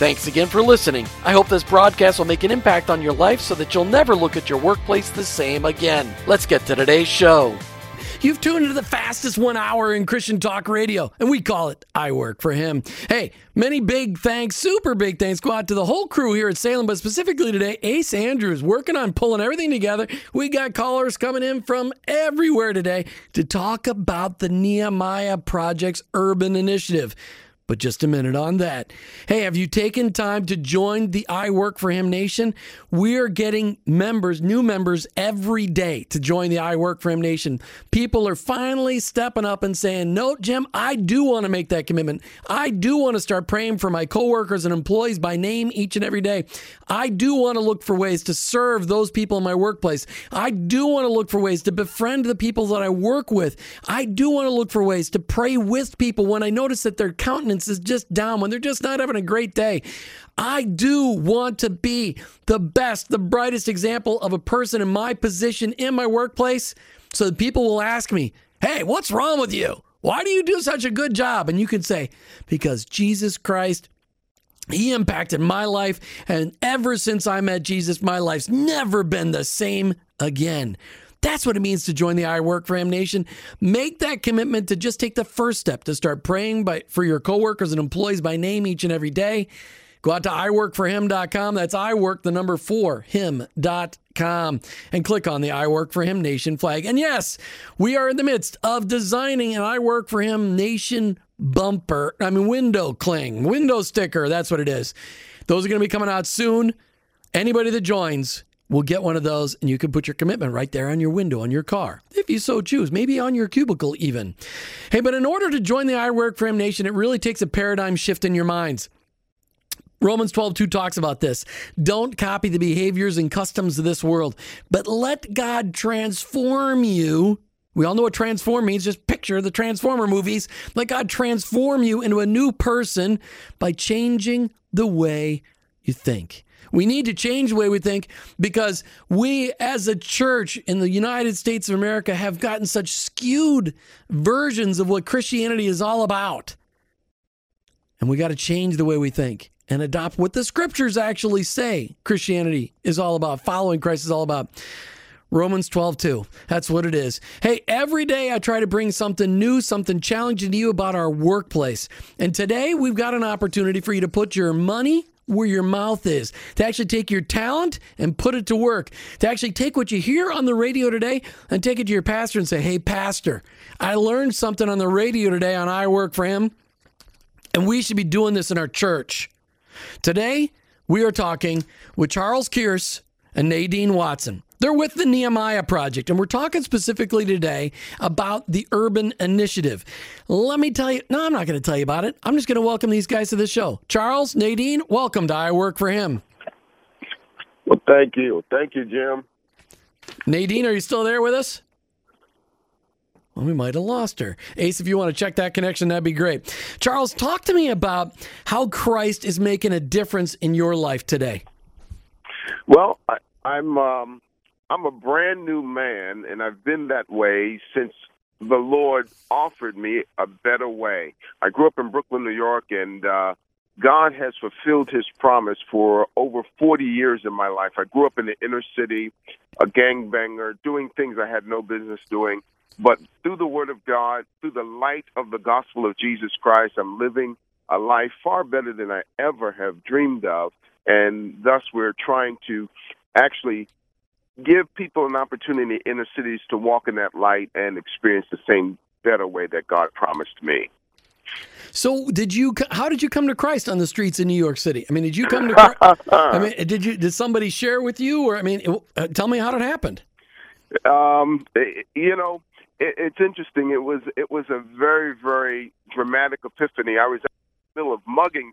Thanks again for listening. I hope this broadcast will make an impact on your life so that you'll never look at your workplace the same again. Let's get to today's show. You've tuned into the fastest one hour in Christian talk radio, and we call it I Work for Him. Hey, many big thanks, super big thanks go out to the whole crew here at Salem, but specifically today, Ace Andrews working on pulling everything together. We got callers coming in from everywhere today to talk about the Nehemiah Project's urban initiative. But just a minute on that. Hey, have you taken time to join the I Work for Him Nation? We are getting members, new members every day to join the I Work for Him Nation. People are finally stepping up and saying, No, Jim, I do want to make that commitment. I do want to start praying for my coworkers and employees by name each and every day. I do want to look for ways to serve those people in my workplace. I do want to look for ways to befriend the people that I work with. I do want to look for ways to pray with people when I notice that their countenance is just down, when they're just not having a great day. I do want to be the best, the brightest example of a person in my position in my workplace so that people will ask me, hey, what's wrong with you? Why do you do such a good job? And you can say, because Jesus Christ he impacted my life, and ever since I met Jesus, my life's never been the same again. That's what it means to join the I Work for Him Nation. Make that commitment to just take the first step to start praying by, for your coworkers and employees by name each and every day. Go out to iworkforhim.com. That's iwork, the number four, him.com, and click on the I Work for Him Nation flag. And yes, we are in the midst of designing an I Work for Him Nation bumper, I mean, window cling, window sticker. That's what it is. Those are going to be coming out soon. Anybody that joins will get one of those, and you can put your commitment right there on your window on your car, if you so choose, maybe on your cubicle even. Hey, but in order to join the I Work for Him Nation, it really takes a paradigm shift in your minds. Romans 12, 2 talks about this. Don't copy the behaviors and customs of this world, but let God transform you. We all know what transform means. Just picture the Transformer movies. Let God transform you into a new person by changing the way you think. We need to change the way we think because we, as a church in the United States of America, have gotten such skewed versions of what Christianity is all about. And we got to change the way we think and adopt what the scriptures actually say Christianity is all about, following Christ is all about. Romans 12, 2. That's what it is. Hey, every day I try to bring something new, something challenging to you about our workplace. And today we've got an opportunity for you to put your money where your mouth is, to actually take your talent and put it to work, to actually take what you hear on the radio today and take it to your pastor and say, Hey, Pastor, I learned something on the radio today on I Work for Him, and we should be doing this in our church. Today, we are talking with Charles Kearse and Nadine Watson. They're with the Nehemiah Project, and we're talking specifically today about the Urban Initiative. Let me tell you, no, I'm not going to tell you about it. I'm just going to welcome these guys to the show. Charles, Nadine, welcome to I Work for Him. Well, thank you. Thank you, Jim. Nadine, are you still there with us? Well, we might have lost her. Ace, if you want to check that connection, that'd be great. Charles, talk to me about how Christ is making a difference in your life today. Well, I, I'm um, I'm a brand new man, and I've been that way since the Lord offered me a better way. I grew up in Brooklyn, New York, and uh, God has fulfilled His promise for over 40 years in my life. I grew up in the inner city, a gangbanger, doing things I had no business doing. But through the Word of God, through the light of the gospel of Jesus Christ, I'm living a life far better than I ever have dreamed of. And thus, we're trying to actually give people an opportunity in the inner cities to walk in that light and experience the same better way that God promised me. So, did you? How did you come to Christ on the streets in New York City? I mean, did you come to? I mean, did you? Did somebody share with you, or I mean, uh, tell me how it happened. Um, you know, it, it's interesting. It was it was a very very dramatic epiphany. I was in the middle of mugging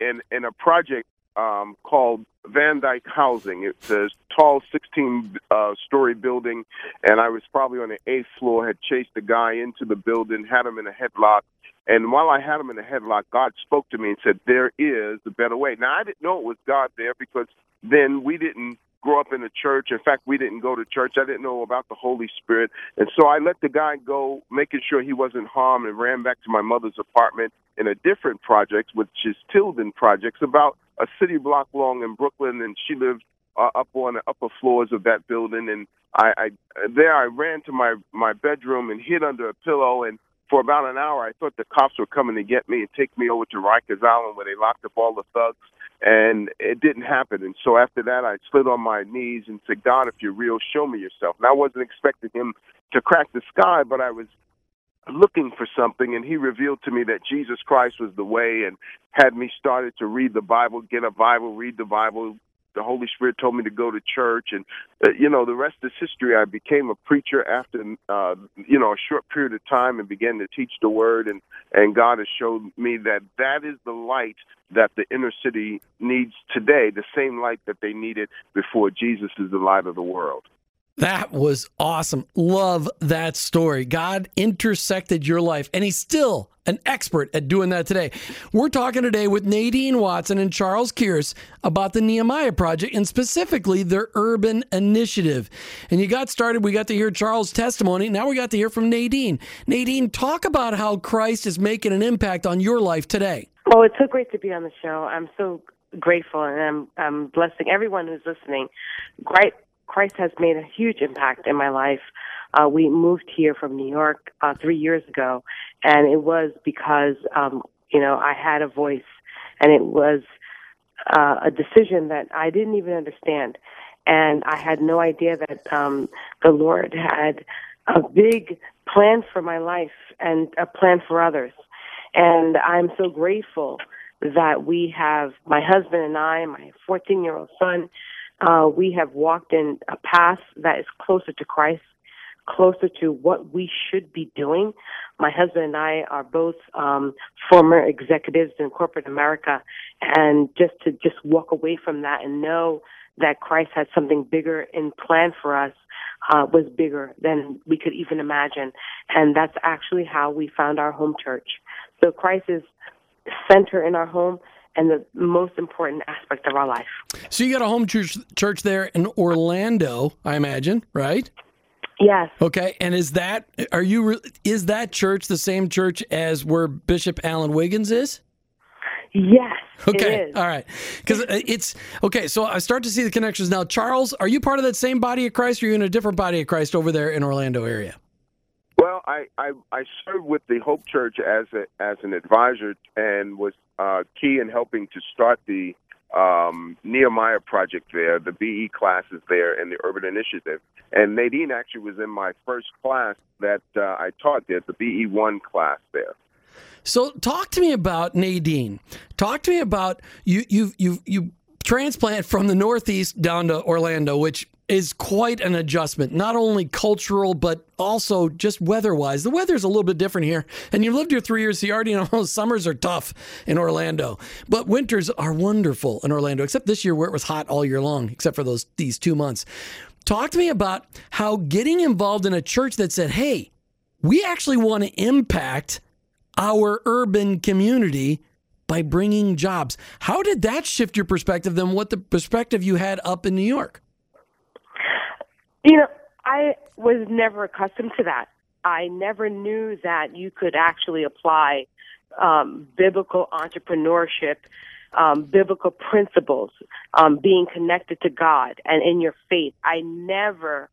in in a project um, called Van Dyke Housing. It's a tall 16 uh, story building, and I was probably on the eighth floor. Had chased a guy into the building, had him in a headlock. And while I had him in a headlock, God spoke to me and said, "There is a better way." Now I didn't know it was God there because then we didn't grow up in the church. In fact, we didn't go to church. I didn't know about the Holy Spirit. And so I let the guy go, making sure he wasn't harmed, and ran back to my mother's apartment in a different project, which is Tilden Projects, about a city block long in Brooklyn. And she lived uh, up on the upper floors of that building. And I, I there I ran to my my bedroom and hid under a pillow and for about an hour, I thought the cops were coming to get me and take me over to Rikers Island where they locked up all the thugs and it didn't happen. And so after that, I slid on my knees and said, God, if you're real, show me yourself. And I wasn't expecting him to crack the sky, but I was looking for something and he revealed to me that Jesus Christ was the way and had me started to read the Bible, get a Bible, read the Bible, the Holy Spirit told me to go to church, and uh, you know the rest is history. I became a preacher after uh, you know a short period of time and began to teach the Word, and and God has showed me that that is the light that the inner city needs today, the same light that they needed before Jesus is the light of the world. That was awesome. Love that story. God intersected your life, and He's still an expert at doing that today. We're talking today with Nadine Watson and Charles Kearse about the Nehemiah Project and specifically their urban initiative. And you got started, we got to hear Charles' testimony. Now we got to hear from Nadine. Nadine, talk about how Christ is making an impact on your life today. Oh, it's so great to be on the show. I'm so grateful and I'm, I'm blessing everyone who's listening. Great Christ has made a huge impact in my life. Uh, we moved here from New York uh, three years ago, and it was because um, you know I had a voice, and it was uh, a decision that I didn't even understand, and I had no idea that um, the Lord had a big plan for my life and a plan for others, and I'm so grateful that we have my husband and I, my 14 year old son uh, we have walked in a path that is closer to Christ, closer to what we should be doing. My husband and I are both um, former executives in corporate America, and just to just walk away from that and know that Christ had something bigger in plan for us uh, was bigger than we could even imagine, and that's actually how we found our home church. So Christ is center in our home and the most important aspect of our life. So you got a home church church there in Orlando, I imagine, right? Yes. Okay, and is that are you is that church the same church as where Bishop Allen Wiggins is? Yes. Okay. All right. Because uh, it's okay. So I start to see the connections now. Charles, are you part of that same body of Christ, or are you in a different body of Christ over there in Orlando area? Well, I, I, I served with the Hope Church as a, as an advisor and was uh, key in helping to start the um, Nehemiah project there, the BE classes there, and the Urban Initiative. And Nadine actually was in my first class that uh, I taught there, the BE one class there. So, talk to me about Nadine. Talk to me about you. You you you transplant from the Northeast down to Orlando, which is quite an adjustment, not only cultural, but also just weather wise. The weather's a little bit different here. And you lived here three years, so you already know summers are tough in Orlando. But winters are wonderful in Orlando, except this year where it was hot all year long, except for those these two months. Talk to me about how getting involved in a church that said, hey, we actually want to impact our urban community by bringing jobs. How did that shift your perspective than what the perspective you had up in New York? You know, I was never accustomed to that. I never knew that you could actually apply um, biblical entrepreneurship, um, biblical principles, um, being connected to God and in your faith. I never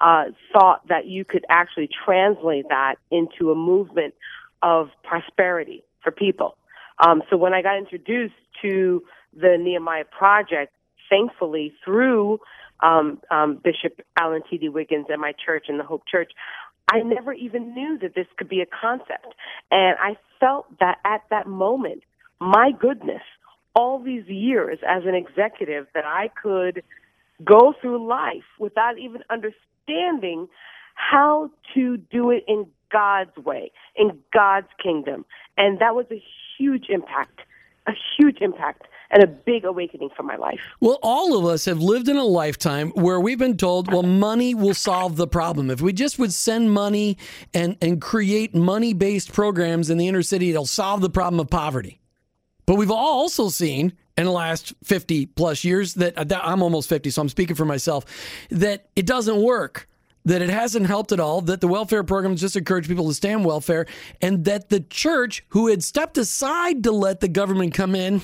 uh, thought that you could actually translate that into a movement of prosperity for people. Um, so when I got introduced to the Nehemiah Project, thankfully through um, um, Bishop Alan T.D. Wiggins and my church and the Hope Church, I never even knew that this could be a concept. And I felt that at that moment, my goodness, all these years as an executive that I could go through life without even understanding how to do it in God's way, in God's kingdom. And that was a huge impact, a huge impact and a big awakening for my life. Well, all of us have lived in a lifetime where we've been told, well, money will solve the problem. If we just would send money and, and create money based programs in the inner city, it'll solve the problem of poverty. But we've also seen in the last 50 plus years uh, that I'm almost 50, so I'm speaking for myself, that it doesn't work that it hasn't helped at all, that the welfare programs just encourage people to stay on welfare, and that the church, who had stepped aside to let the government come in,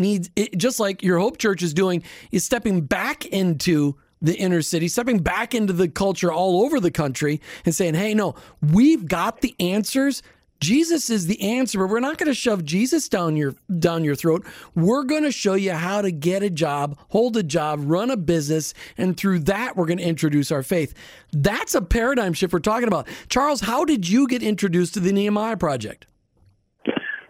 needs, it, just like your Hope Church is doing, is stepping back into the inner city, stepping back into the culture all over the country and saying, hey, no, we've got the answers Jesus is the answer, but we're not going to shove Jesus down your down your throat. We're going to show you how to get a job, hold a job, run a business, and through that we're going to introduce our faith. That's a paradigm shift we're talking about. Charles, how did you get introduced to the Nehemiah project?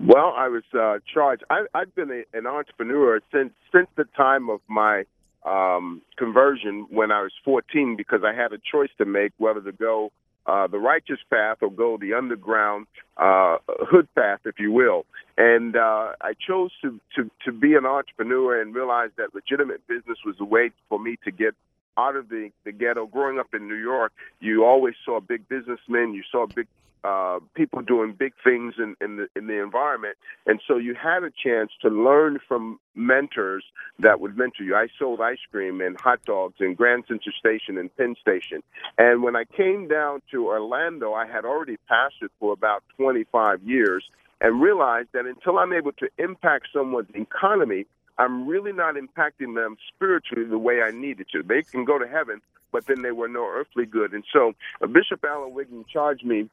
Well, I was uh, charged. I, have been a, an entrepreneur since since the time of my um, conversion when I was 14 because I had a choice to make whether to go uh, the righteous path or go the underground uh, hood path, if you will. And uh, I chose to, to, to be an entrepreneur and realize that legitimate business was a way for me to get out of the, the ghetto. Growing up in New York, you always saw big businessmen, you saw big uh, people doing big things in, in the in the environment, and so you had a chance to learn from mentors that would mentor you. I sold ice cream and hot dogs in Grand Central Station and Penn Station, and when I came down to Orlando, I had already pastored for about 25 years, and realized that until I'm able to impact someone's economy, I'm really not impacting them spiritually the way I needed to. They can go to heaven, but then they were no earthly good. And so uh, Bishop Alan Wiggins charged me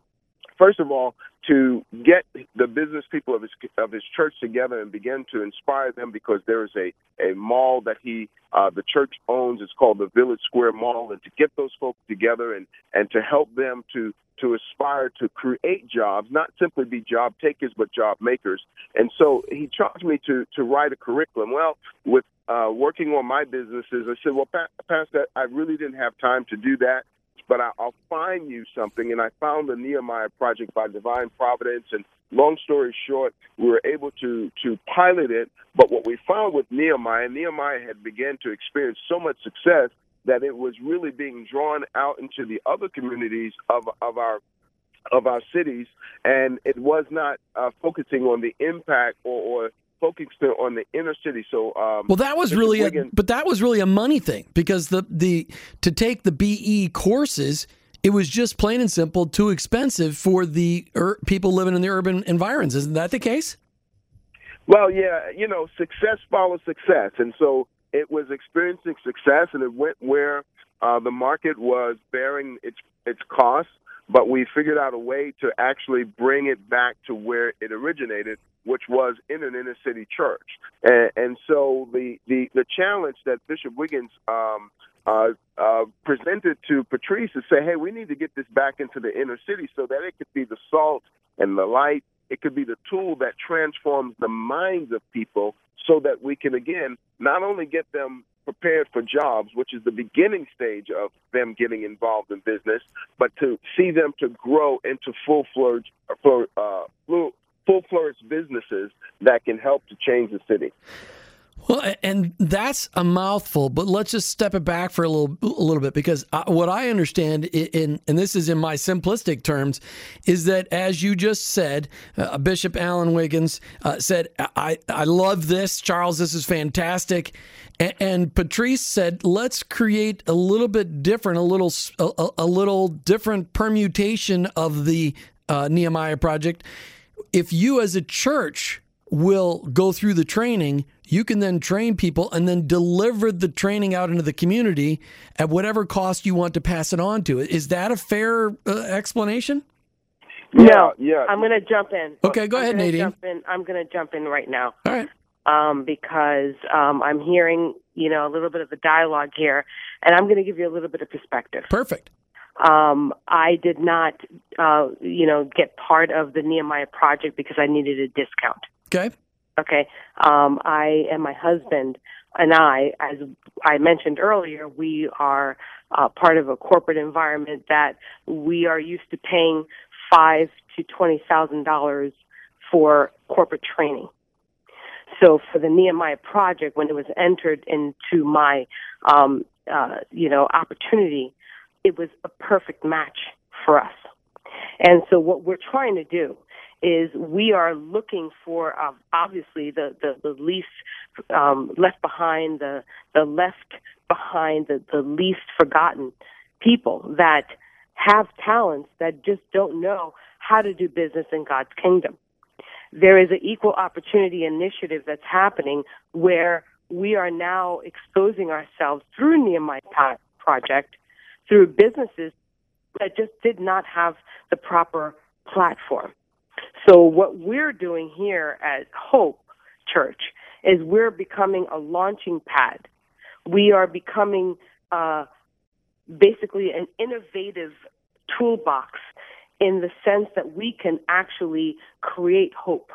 first of all, to get the business people of his of his church together and begin to inspire them because there is a a mall that he uh, the church owns. It's called the Village Square Mall, and to get those folks together and and to help them to to aspire to create jobs, not simply be job takers, but job makers. And so he charged me to to write a curriculum. Well, with uh, working on my businesses, I said, well, Pastor, I really didn't have time to do that but I, will find you something. And I found the Nehemiah Project by Divine Providence. And long story short, we were able to to pilot it. But what we found with Nehemiah, Nehemiah had began to experience so much success that it was really being drawn out into the other communities of of our of our cities, and it was not uh, focusing on the impact or, or focused on the inner city. So, um, well, that was really, a, but that was really a money thing because the the to take the BE courses, it was just plain and simple too expensive for the ur- people living in the urban environs. Isn't that the case? Well, yeah, you know, success follows success, and so it was experiencing success, and it went where uh, the market was bearing its its costs but we figured out a way to actually bring it back to where it originated, which was in an inner city church. And, and so the, the, the challenge that Bishop Wiggins um, uh, uh, presented to Patrice is say, hey, we need to get this back into the inner city so that it could be the salt and the light. It could be the tool that transforms the minds of people so that we can, again, not only get them prepared for jobs, which is the beginning stage of them getting involved in business, but to see them to grow into full flourish, uh, full flourish businesses that can help to change the city. Well, and that's a mouthful, but let's just step it back for a little, a little bit because what I understand, in and this is in my simplistic terms, is that as you just said, uh, Bishop Allen Wiggins uh, said, "I I love this, Charles. This is fantastic," and, and, Patrice said, "Let's create a little bit different, a little a, a little different permutation of the uh, Nehemiah project. If you as a church." will go through the training, you can then train people and then deliver the training out into the community at whatever cost you want to pass it on to. Is that a fair uh, explanation? No, yeah. I'm going to jump in. Okay, go I'm ahead, Nadine. Jump in. I'm going to jump in right now. All right. um, because um, I'm hearing, you know, a little bit of the dialogue here, and I'm going to give you a little bit of perspective. Perfect. Um, I did not, uh, you know, get part of the Nehemiah project because I needed a discount. Okay. Okay. Um, I and my husband and I, as I mentioned earlier, we are uh, part of a corporate environment that we are used to paying five to twenty thousand dollars for corporate training. So for the Nehemiah project, when it was entered into my, um, uh, you know, opportunity, it was a perfect match for us. And so what we're trying to do is we are looking for uh, obviously the the, the least um, left behind, the the left behind, the, the least forgotten people that have talents that just don't know how to do business in God's kingdom. There is an equal opportunity initiative that's happening where we are now exposing ourselves through Nehemiah Project through businesses that just did not have the proper platform. So what we're doing here at Hope Church is we're becoming a launching pad. We are becoming uh, basically an innovative toolbox in the sense that we can actually create hope.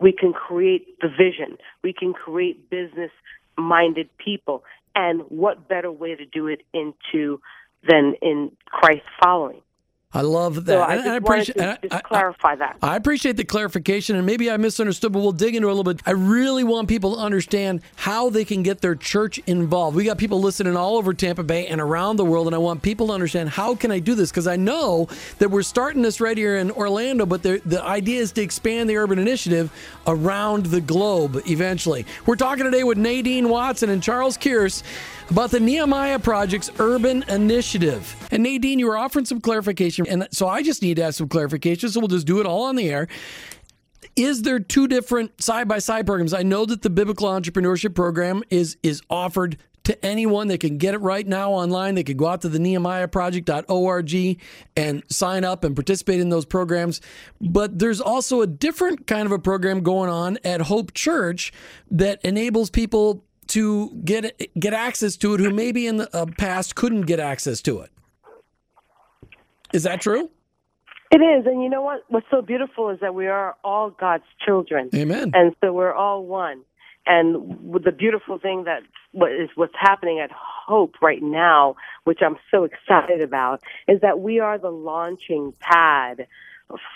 We can create the vision. We can create business minded people. And what better way to do it into than in Christ following? I love that. So I, I appreciate to I, clarify that. I appreciate the clarification, and maybe I misunderstood, but we'll dig into it a little bit. I really want people to understand how they can get their church involved. We got people listening all over Tampa Bay and around the world, and I want people to understand how can I do this because I know that we're starting this right here in Orlando, but the the idea is to expand the urban initiative around the globe eventually. We're talking today with Nadine Watson and Charles Kearse about the Nehemiah Project's urban initiative. And Nadine, you were offering some clarification, and so I just need to ask some clarification, so we'll just do it all on the air. Is there two different side by side programs? I know that the Biblical Entrepreneurship Program is is offered to anyone. They can get it right now online. They could go out to the nehemiahproject.org and sign up and participate in those programs. But there's also a different kind of a program going on at Hope Church that enables people to get get access to it who maybe in the uh, past couldn't get access to it. Is that true? It is, and you know what? What's so beautiful is that we are all God's children. Amen. And so we're all one. And the beautiful thing that what is what's happening at Hope right now, which I'm so excited about, is that we are the launching pad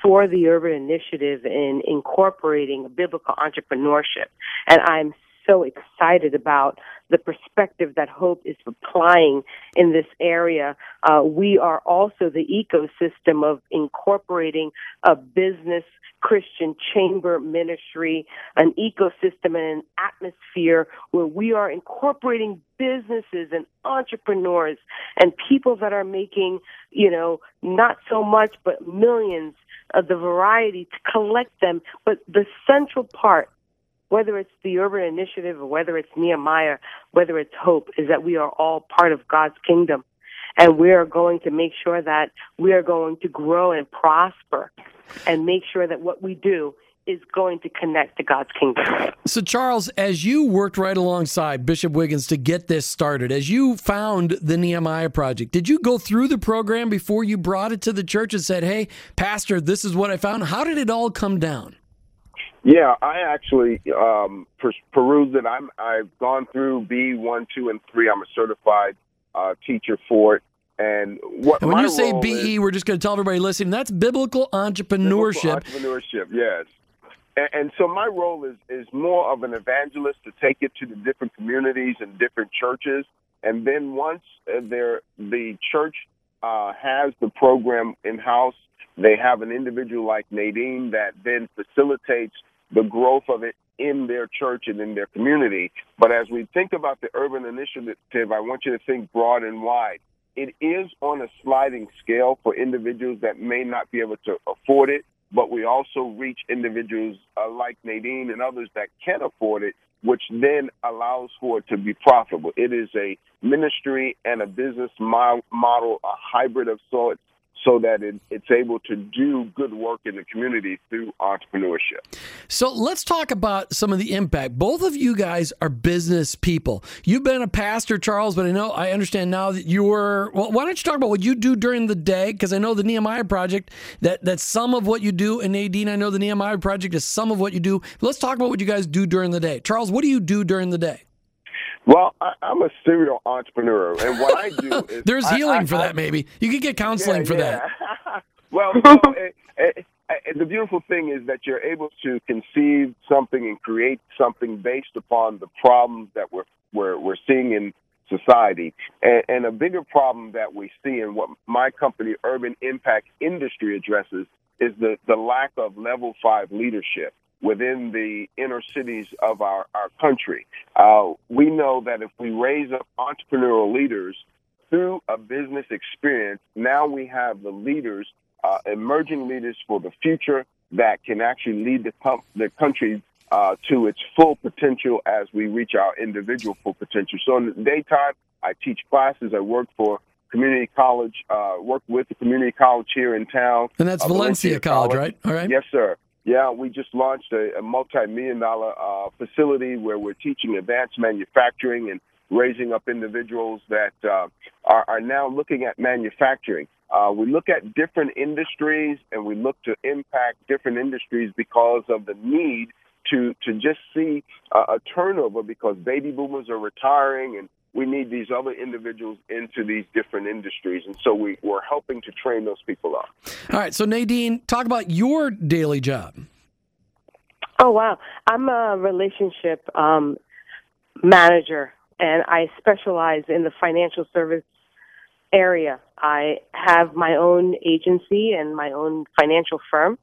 for the urban initiative in incorporating biblical entrepreneurship. And I'm so excited about the perspective that Hope is applying in this area. Uh, we are also the ecosystem of incorporating a business Christian chamber ministry, an ecosystem and an atmosphere where we are incorporating businesses and entrepreneurs and people that are making, you know, not so much, but millions of the variety to collect them. But the central part whether it's the Urban Initiative or whether it's Nehemiah, whether it's Hope, is that we are all part of God's kingdom. And we are going to make sure that we are going to grow and prosper and make sure that what we do is going to connect to God's kingdom. So, Charles, as you worked right alongside Bishop Wiggins to get this started, as you found the Nehemiah Project, did you go through the program before you brought it to the church and said, hey, Pastor, this is what I found? How did it all come down? Yeah, I actually um, per- perused it. I'm I've gone through B one, two, and three. I'm a certified uh, teacher for it. And what and when you say BE, is, we're just going to tell everybody listening that's biblical entrepreneurship. Biblical entrepreneurship, yes. And, and so my role is is more of an evangelist to take it to the different communities and different churches. And then once uh, the church uh, has the program in house, they have an individual like Nadine that then facilitates the growth of it in their church and in their community. But as we think about the urban initiative, I want you to think broad and wide. It is on a sliding scale for individuals that may not be able to afford it, but we also reach individuals uh, like Nadine and others that can afford it, which then allows for it to be profitable. It is a ministry and a business model, a hybrid of sorts so that it, it's able to do good work in the community through entrepreneurship. So let's talk about some of the impact. Both of you guys are business people. You've been a pastor, Charles, but I know I understand now that you were. Well, why don't you talk about what you do during the day? Because I know the Nehemiah Project that that's some of what you do, and Nadine, I know the Nehemiah Project is some of what you do. Let's talk about what you guys do during the day. Charles, what do you do during the day? Well, I, am a serial entrepreneur, and what I do is there's healing I, I, for that. Maybe you could get counseling yeah, for yeah. that. well, know, it, it, it, the beautiful thing is that you're able to conceive something and create something based upon the problems that we're we're, we're seeing in society, and, and a bigger problem that we see, and what my company, Urban Impact Industry, addresses is the the lack of level five leadership within the inner cities of our, our country. Uh, we know that if we raise up entrepreneurial leaders through a business experience, now we have the leaders, uh, emerging leaders for the future that can actually lead the, com- the country uh, to its full potential as we reach our individual full potential. So in the daytime, I teach classes. I work for community college, uh, work with the community college here in town. And that's uh, Valencia, Valencia college, college, right? All right. Yes, sir. Yeah, we just launched a, a multi-million dollar uh, facility where we're teaching advanced manufacturing and raising up individuals that uh, are, are now looking at manufacturing. Uh, we look at different industries and we look to impact different industries because of the need to to just see a turnover because baby boomers are retiring and we need these other individuals into these different industries. And so we, we're helping to train those people up. All right. So, Nadine, talk about your daily job. Oh, wow. I'm a relationship um, manager, and I specialize in the financial service area. I have my own agency and my own financial firm.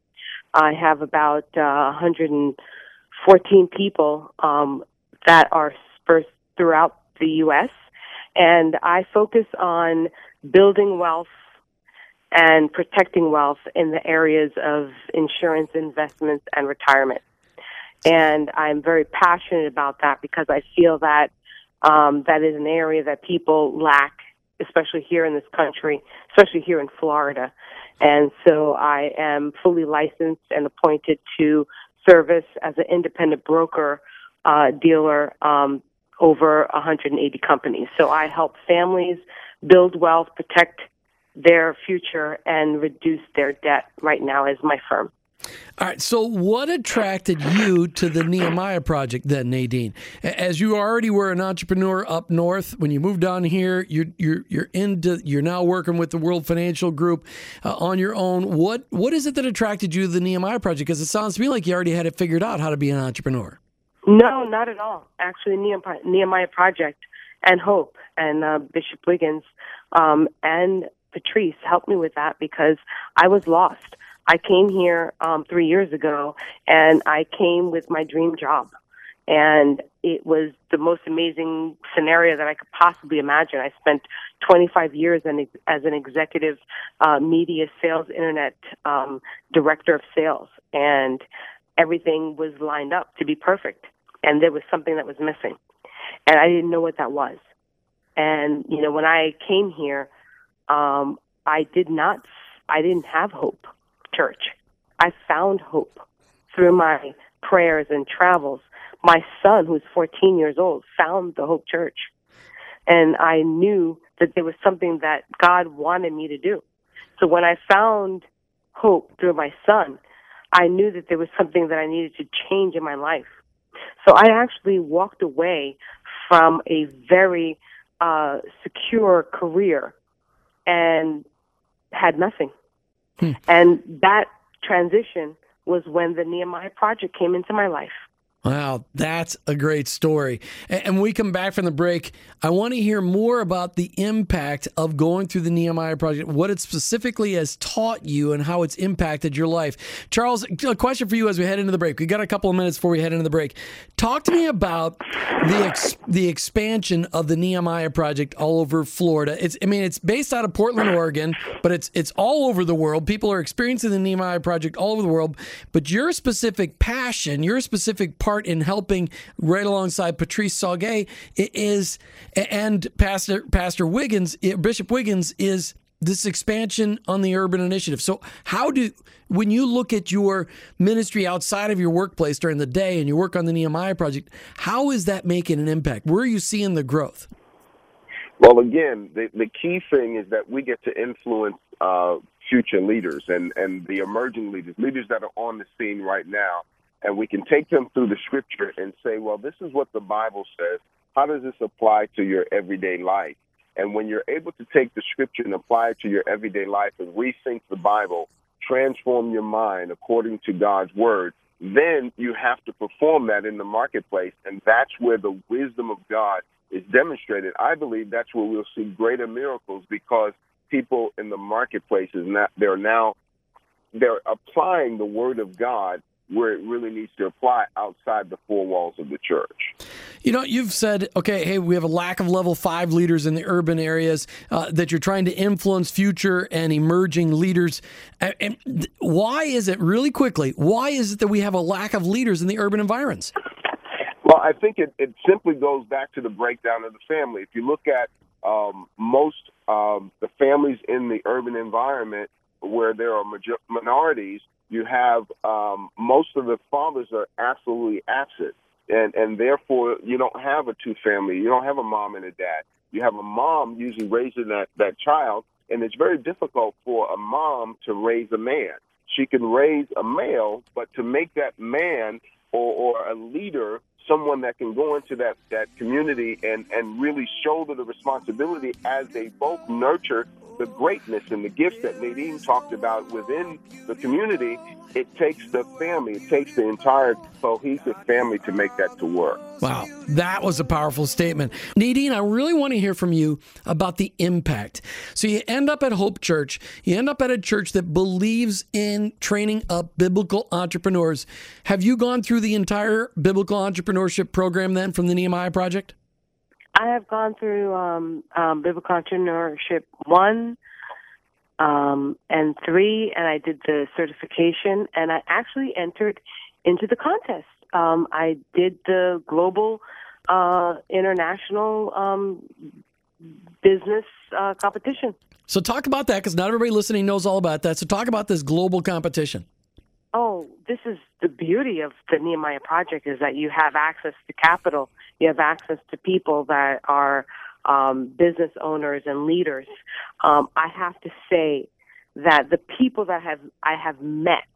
I have about uh, 114 people um, that are dispersed throughout the U.S. And I focus on building wealth and protecting wealth in the areas of insurance, investments, and retirement. And I'm very passionate about that because I feel that um, that is an area that people lack, especially here in this country, especially here in Florida. And so I am fully licensed and appointed to service as an independent broker uh, dealer um, over 180 companies. So I help families build wealth, protect their future, and reduce their debt right now as my firm. All right. So, what attracted you to the Nehemiah Project then, Nadine? As you already were an entrepreneur up north, when you moved down here, you're you're you're into you're now working with the World Financial Group uh, on your own. What what is it that attracted you to the Nehemiah Project? Because it sounds to me like you already had it figured out how to be an entrepreneur. No, not at all. Actually, Nehemiah Project and Hope and uh, Bishop Wiggins um, and Patrice helped me with that because I was lost. I came here um, three years ago, and I came with my dream job, and it was the most amazing scenario that I could possibly imagine. I spent 25 years as an executive uh, media sales internet um, director of sales, and everything was lined up to be perfect and there was something that was missing. And I didn't know what that was. And, you know, when I came here, um, I did not, I didn't have hope, church. I found hope through my prayers and travels. My son, who's 14 years old, found the Hope Church. And I knew that there was something that God wanted me to do. So when I found hope through my son, I knew that there was something that I needed to change in my life. So I actually walked away from a very uh, secure career and had nothing. Hmm. And that transition was when the Nehemiah Project came into my life. Wow, that's a great story. And when we come back from the break, I want to hear more about the impact of going through the Nehemiah Project, what it specifically has taught you, and how it's impacted your life. Charles, a question for you as we head into the break. We got a couple of minutes before we head into the break. Talk to me about the ex- the expansion of the Nehemiah Project all over Florida. It's, I mean, it's based out of Portland, Oregon, but it's it's all over the world. People are experiencing the Nehemiah Project all over the world. But your specific passion, your specific part in helping right alongside Patrice Tsague is and Pastor Pastor Wiggins Bishop Wiggins is this expansion on the urban initiative. So, how do when you look at your ministry outside of your workplace during the day and you work on the Nehemiah project, how is that making an impact? Where are you seeing the growth? Well, again, the, the key thing is that we get to influence uh, future leaders and, and the emerging leaders, leaders that are on the scene right now. And we can take them through the scripture and say, well, this is what the Bible says. How does this apply to your everyday life? And when you're able to take the scripture and apply it to your everyday life and rethink the Bible, transform your mind according to God's word, then you have to perform that in the marketplace. And that's where the wisdom of God is demonstrated. I believe that's where we'll see greater miracles because people in the marketplace is not, they're now they're applying the word of God where it really needs to apply outside the four walls of the church. You know, you've said, okay, hey, we have a lack of level five leaders in the urban areas, uh, that you're trying to influence future and emerging leaders. And why is it, really quickly, why is it that we have a lack of leaders in the urban environs? Well, I think it, it simply goes back to the breakdown of the family. If you look at um, most um, the families in the urban environment where there are major- minorities, you have um, most of the fathers are absolutely absent, and and therefore you don't have a two family. You don't have a mom and a dad. You have a mom usually raising that that child, and it's very difficult for a mom to raise a man. She can raise a male, but to make that man or, or a leader someone that can go into that, that community and, and really shoulder the responsibility as they both nurture the greatness and the gifts that Nadine talked about within the community, it takes the family, it takes the entire cohesive family to make that to work. Wow, that was a powerful statement. Nadine, I really want to hear from you about the impact. So you end up at Hope Church, you end up at a church that believes in training up biblical entrepreneurs. Have you gone through the entire biblical entrepreneurship program then from the Nehemiah Project? I have gone through um, um, biblical entrepreneurship one um, and three, and I did the certification, and I actually entered into the contest. Um, I did the global uh, international um, business uh, competition. So talk about that because not everybody listening knows all about that. So talk about this global competition. Oh, this is the beauty of the Nehemiah Project is that you have access to capital, you have access to people that are um, business owners and leaders. Um, I have to say that the people that have I have met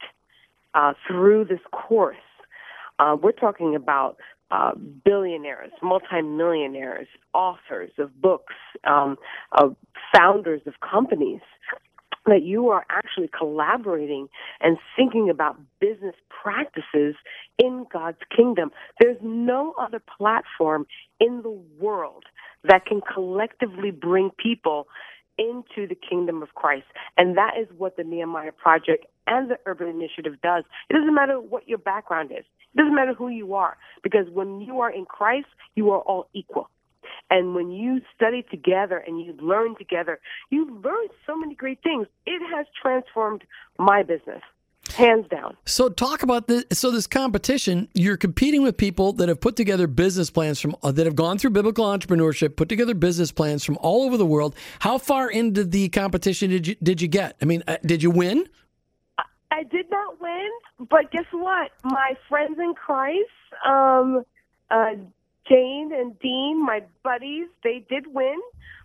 uh, through this course, uh, we're talking about uh, billionaires, multimillionaires, authors of books, um, founders of companies that you are actually collaborating and thinking about business practices in God's kingdom. There's no other platform in the world that can collectively bring people into the kingdom of Christ. And that is what the Nehemiah Project and the Urban Initiative does. It doesn't matter what your background is. It doesn't matter who you are. Because when you are in Christ, you are all equal. And when you study together and you learn together, you learn so many great things. It has transformed my business hands down. So talk about this. So this competition, you're competing with people that have put together business plans from uh, that have gone through biblical entrepreneurship, put together business plans from all over the world. How far into the competition did you did you get? I mean, uh, did you win? I did not win, but guess what? My friends in Christ, um, uh, Jane and Dean, my buddies, they did win.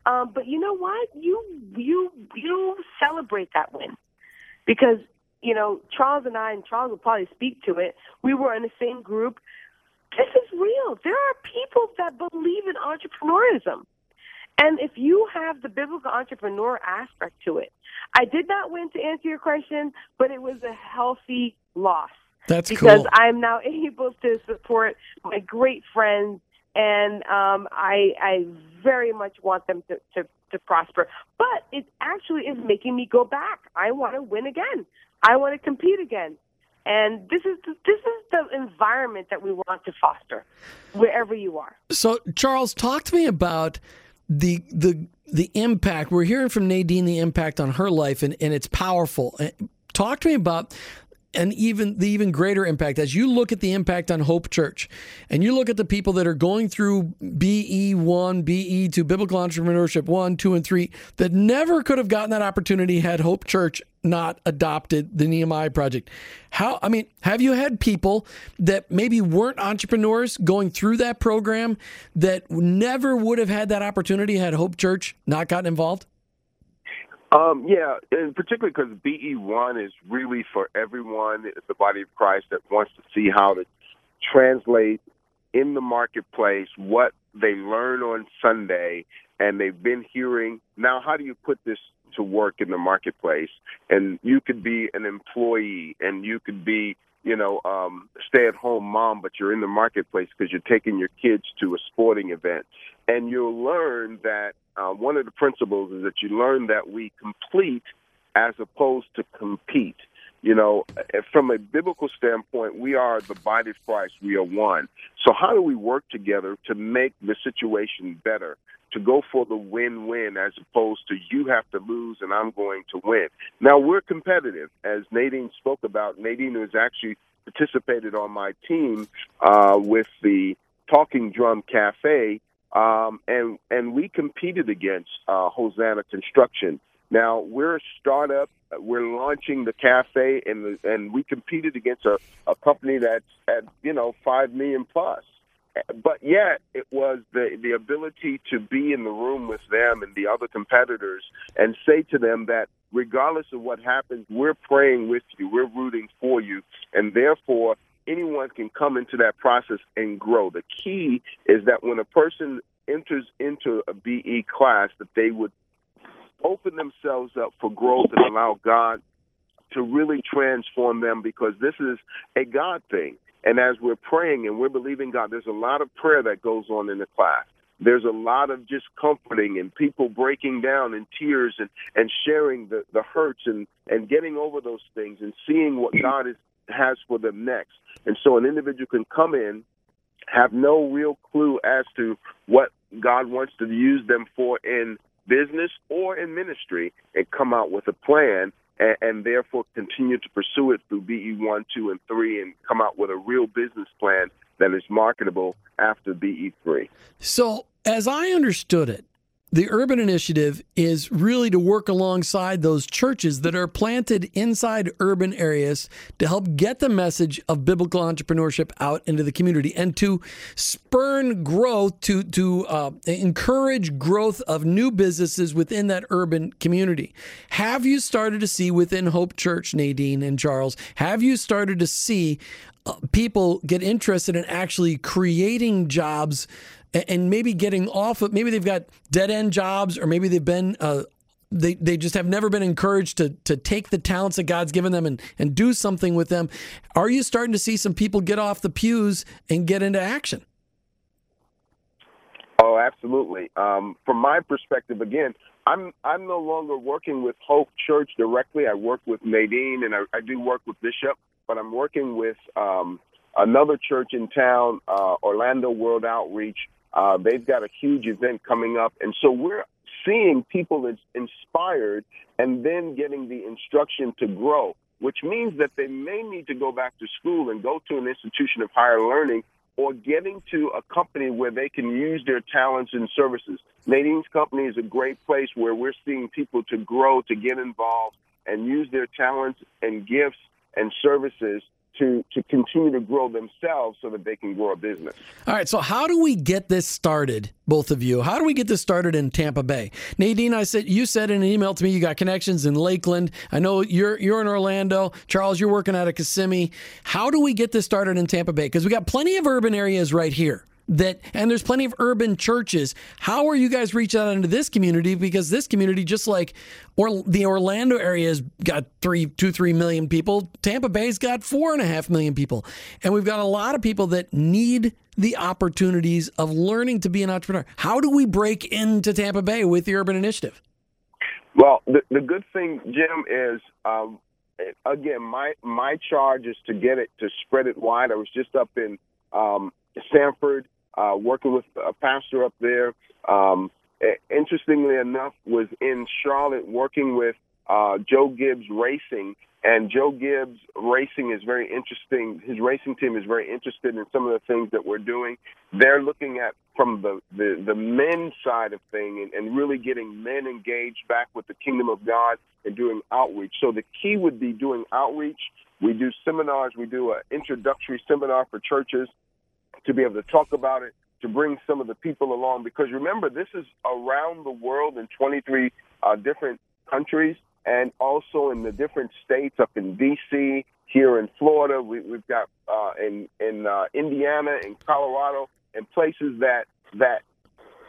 Um, but you know what? You you you celebrate that win because you know Charles and I and Charles will probably speak to it. We were in the same group. This is real. There are people that believe in entrepreneurism. And if you have the biblical entrepreneur aspect to it, I did not win to answer your question, but it was a healthy loss. That's because cool. I'm now able to support my great friends and um, I, I very much want them to, to, to prosper. But it actually is making me go back. I want to win again. I want to compete again. And this is the, this is the environment that we want to foster wherever you are. So, Charles, talk to me about the the the impact. We're hearing from Nadine the impact on her life, and, and it's powerful. Talk to me about an even the even greater impact as you look at the impact on Hope Church and you look at the people that are going through BE1, BE2, Biblical Entrepreneurship 1, 2 and 3 that never could have gotten that opportunity had Hope Church not adopted the Nehemiah project. How I mean, have you had people that maybe weren't entrepreneurs going through that program that never would have had that opportunity had Hope Church not gotten involved? Um, yeah, and particularly because BE1 is really for everyone, it's the body of Christ that wants to see how to translate in the marketplace what they learn on Sunday and they've been hearing. Now, how do you put this to work in the marketplace? And you could be an employee and you could be you know, um, stay at home mom, but you're in the marketplace because you're taking your kids to a sporting event. And you'll learn that uh, one of the principles is that you learn that we complete as opposed to compete. You know, from a biblical standpoint, we are the body of Christ. We are one. So, how do we work together to make the situation better? To go for the win win as opposed to you have to lose and I'm going to win. Now, we're competitive. As Nadine spoke about, Nadine has actually participated on my team uh, with the Talking Drum Cafe um, and and we competed against uh, Hosanna Construction. Now we're a startup. We're launching the cafe, and and we competed against a, a company that's at you know five million plus. But yet, it was the the ability to be in the room with them and the other competitors, and say to them that regardless of what happens, we're praying with you, we're rooting for you, and therefore anyone can come into that process and grow. The key is that when a person enters into a BE class, that they would open themselves up for growth and allow God to really transform them because this is a God thing. And as we're praying and we're believing God, there's a lot of prayer that goes on in the class. There's a lot of just comforting and people breaking down in tears and, and sharing the, the hurts and, and getting over those things and seeing what God is has for them next. And so an individual can come in, have no real clue as to what God wants to use them for in business or in ministry, and come out with a plan and, and, therefore continue to pursue it through BE 1, 2, and 3 and come out with a real business plan that is marketable after BE 3. So, as I understood it, the urban initiative is really to work alongside those churches that are planted inside urban areas to help get the message of biblical entrepreneurship out into the community and to spurn growth to to uh, encourage growth of new businesses within that urban community. Have you started to see within hope church nadine and charles have you started to see uh, people get interested in actually creating jobs and maybe getting off of maybe they've got dead end jobs or maybe they've been uh, they they just have never been encouraged to to take the talents that God's given them and and do something with them. Are you starting to see some people get off the pews and get into action? Oh, absolutely. Um, from my perspective, again, I'm I'm no longer working with Hope Church directly. I work with Nadine and I, I do work with Bishop, but I'm working with um, another church in town, uh, Orlando World Outreach, uh, they've got a huge event coming up. And so we're seeing people that's inspired and then getting the instruction to grow, which means that they may need to go back to school and go to an institution of higher learning or getting to a company where they can use their talents and services. Nadine's company is a great place where we're seeing people to grow, to get involved, and use their talents and gifts and services to to continue to grow themselves so that they can grow a business. All right, so how do we get this started, both of you? How do we get this started in Tampa Bay? Nadine, I said you said in an email to me you got connections in Lakeland. I know you're you're in Orlando. Charles, you're working out of Kissimmee. How do we get this started in Tampa Bay? Because we got plenty of urban areas right here that and there's plenty of urban churches. How are you guys reaching out into this community? Because this community just like or the orlando area has got three two three million people. Tampa bay's got four and a half million people. And we've got a lot of people that need the opportunities of learning to be an entrepreneur. How do we break into tampa bay with the urban initiative? Well the, the good thing jim is um, again my my charge is to get it to spread it wide. I was just up in um, Sanford uh, working with a pastor up there. Um, interestingly enough, was in Charlotte working with uh, Joe Gibbs Racing. And Joe Gibbs Racing is very interesting. His racing team is very interested in some of the things that we're doing. They're looking at from the the, the men's side of thing and, and really getting men engaged back with the kingdom of God and doing outreach. So the key would be doing outreach. We do seminars. We do an introductory seminar for churches to be able to talk about it, to bring some of the people along. Because remember, this is around the world in 23 uh, different countries and also in the different states up in D.C., here in Florida. We, we've got uh, in in uh, Indiana, in Colorado, and places that that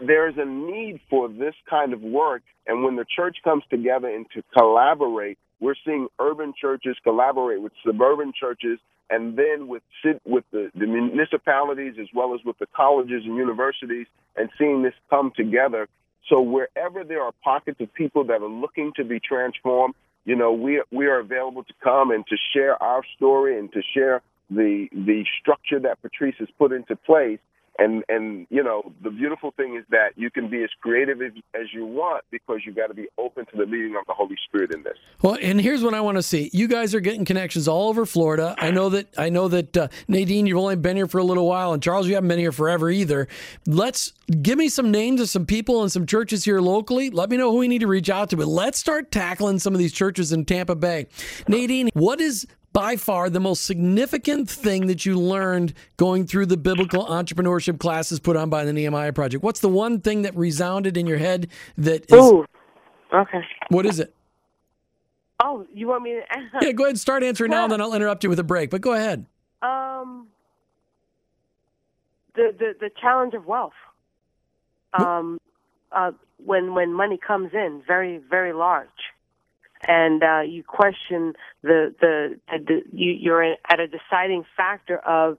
there's a need for this kind of work. And when the church comes together and to collaborate, we're seeing urban churches collaborate with suburban churches, and then with with the, the municipalities as well as with the colleges and universities, and seeing this come together. So wherever there are pockets of people that are looking to be transformed, you know, we we are available to come and to share our story and to share the the structure that Patrice has put into place and and you know the beautiful thing is that you can be as creative as, as you want because you got to be open to the leading of the Holy Spirit in this. Well, and here's what I want to see: you guys are getting connections all over Florida. I know that I know that uh, Nadine, you've only been here for a little while, and Charles, you haven't been here forever either. Let's give me some names of some people and some churches here locally. Let me know who we need to reach out to. But let's start tackling some of these churches in Tampa Bay. Nadine, what is by far the most significant thing that you learned going through the biblical entrepreneurship classes put on by the Nehemiah Project? What's the one thing that resounded in your head that is. Ooh, okay. What is it? Oh, you want me to? yeah, go ahead and start answering now, and then I'll interrupt you with a break. But go ahead. Um, the the the challenge of wealth. Um, uh, when when money comes in, very very large and uh, you question the the, the you, you're at a deciding factor of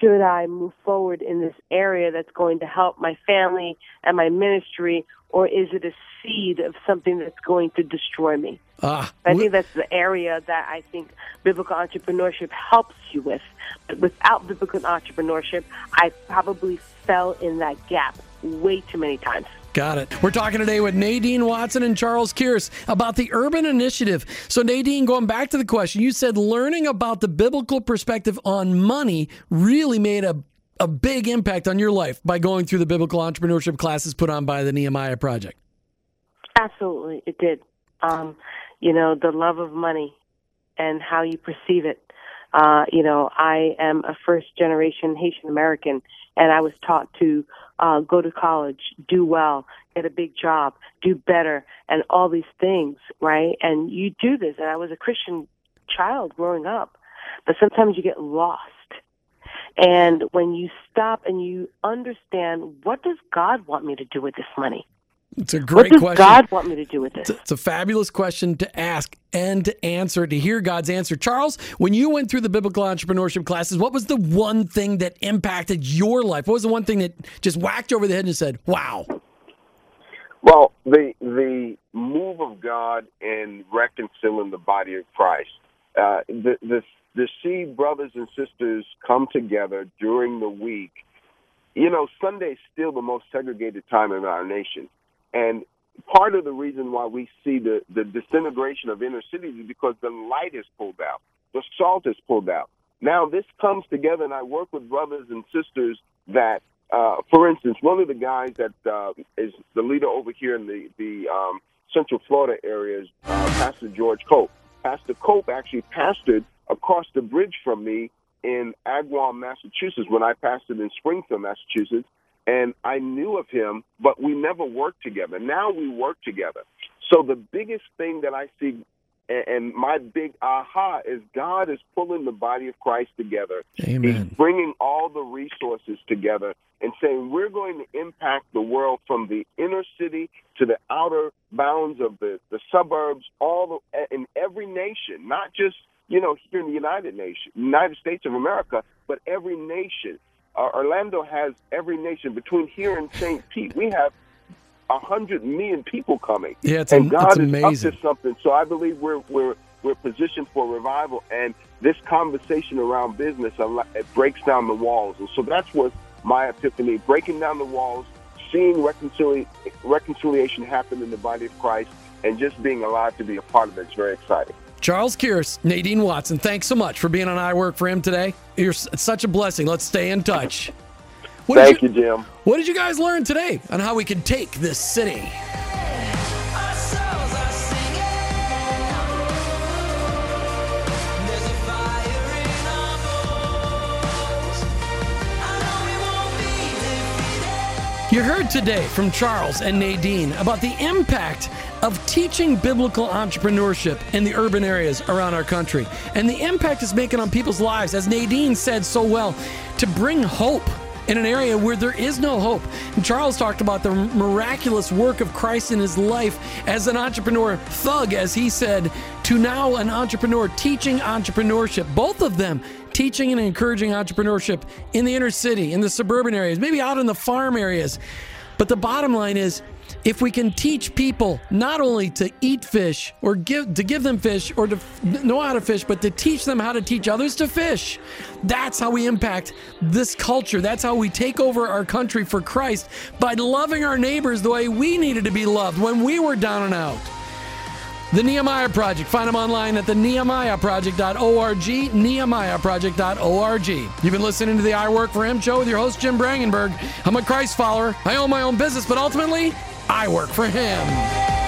should I move forward in this area that's going to help my family and my ministry, or is it a seed of something that's going to destroy me? Ah, I think that's the area that I think biblical entrepreneurship helps you with. But without biblical entrepreneurship, I probably fell in that gap way too many times. Got it. We're talking today with Nadine Watson and Charles Kearse about the Urban Initiative. So, Nadine, going back to the question, you said learning about the biblical perspective on money really made a, a big impact on your life by going through the biblical entrepreneurship classes put on by the Nehemiah Project. Absolutely, it did. Um, you know, the love of money and how you perceive it. Uh, you know, I am a first generation Haitian American, and I was taught to uh, go to college, do well, get a big job, do better, and all these things, right? And you do this, and I was a Christian child growing up, but sometimes you get lost. And when you stop and you understand, what does God want me to do with this money? It's a great what does question. God want me to do with this? It's a fabulous question to ask and to answer, to hear God's answer. Charles, when you went through the biblical entrepreneurship classes, what was the one thing that impacted your life? What was the one thing that just whacked you over the head and said, wow? Well, the the move of God in reconciling the body of Christ, uh, the, the the see brothers and sisters come together during the week. You know, Sunday is still the most segregated time in our nation. And part of the reason why we see the, the disintegration of inner cities is because the light is pulled out, the salt is pulled out. Now this comes together, and I work with brothers and sisters that, uh, for instance, one of the guys that uh, is the leader over here in the the um, Central Florida area is uh, Pastor George Cope. Pastor Cope actually pastored across the bridge from me in Agawam, Massachusetts, when I pastored in Springfield, Massachusetts and I knew of him, but we never worked together. Now we work together. So the biggest thing that I see, and my big aha, is God is pulling the body of Christ together. Amen. He's bringing all the resources together and saying we're going to impact the world from the inner city to the outer bounds of the, the suburbs, all the, in every nation, not just you know here in the United Nation, United States of America, but every nation Orlando has every nation between here and St. Pete. We have a hundred million people coming. Yeah, it's, and God it's amazing. is up to something. So I believe we're we're we're positioned for revival, and this conversation around business it breaks down the walls, and so that's what my epiphany: breaking down the walls, seeing reconciliation reconciliation happen in the body of Christ, and just being alive to be a part of it is very exciting. Charles Kearse, Nadine Watson, thanks so much for being on I Work for Him today. You're such a blessing. Let's stay in touch. What Thank you, you, Jim. What did you guys learn today on how we can take this city? You heard today from Charles and Nadine about the impact teaching biblical entrepreneurship in the urban areas around our country and the impact it's making on people's lives, as Nadine said so well, to bring hope in an area where there is no hope. And Charles talked about the miraculous work of Christ in his life as an entrepreneur thug, as he said, to now an entrepreneur teaching entrepreneurship. Both of them teaching and encouraging entrepreneurship in the inner city, in the suburban areas, maybe out in the farm areas. But the bottom line is, if we can teach people not only to eat fish or give to give them fish or to know how to fish, but to teach them how to teach others to fish, that's how we impact this culture. That's how we take over our country for Christ by loving our neighbors the way we needed to be loved when we were down and out. The Nehemiah Project. Find them online at the nehemiahproject.org, nehemiahproject.org. You've been listening to the I Work for Him show with your host, Jim Brangenberg. I'm a Christ follower. I own my own business, but ultimately, I work for Him.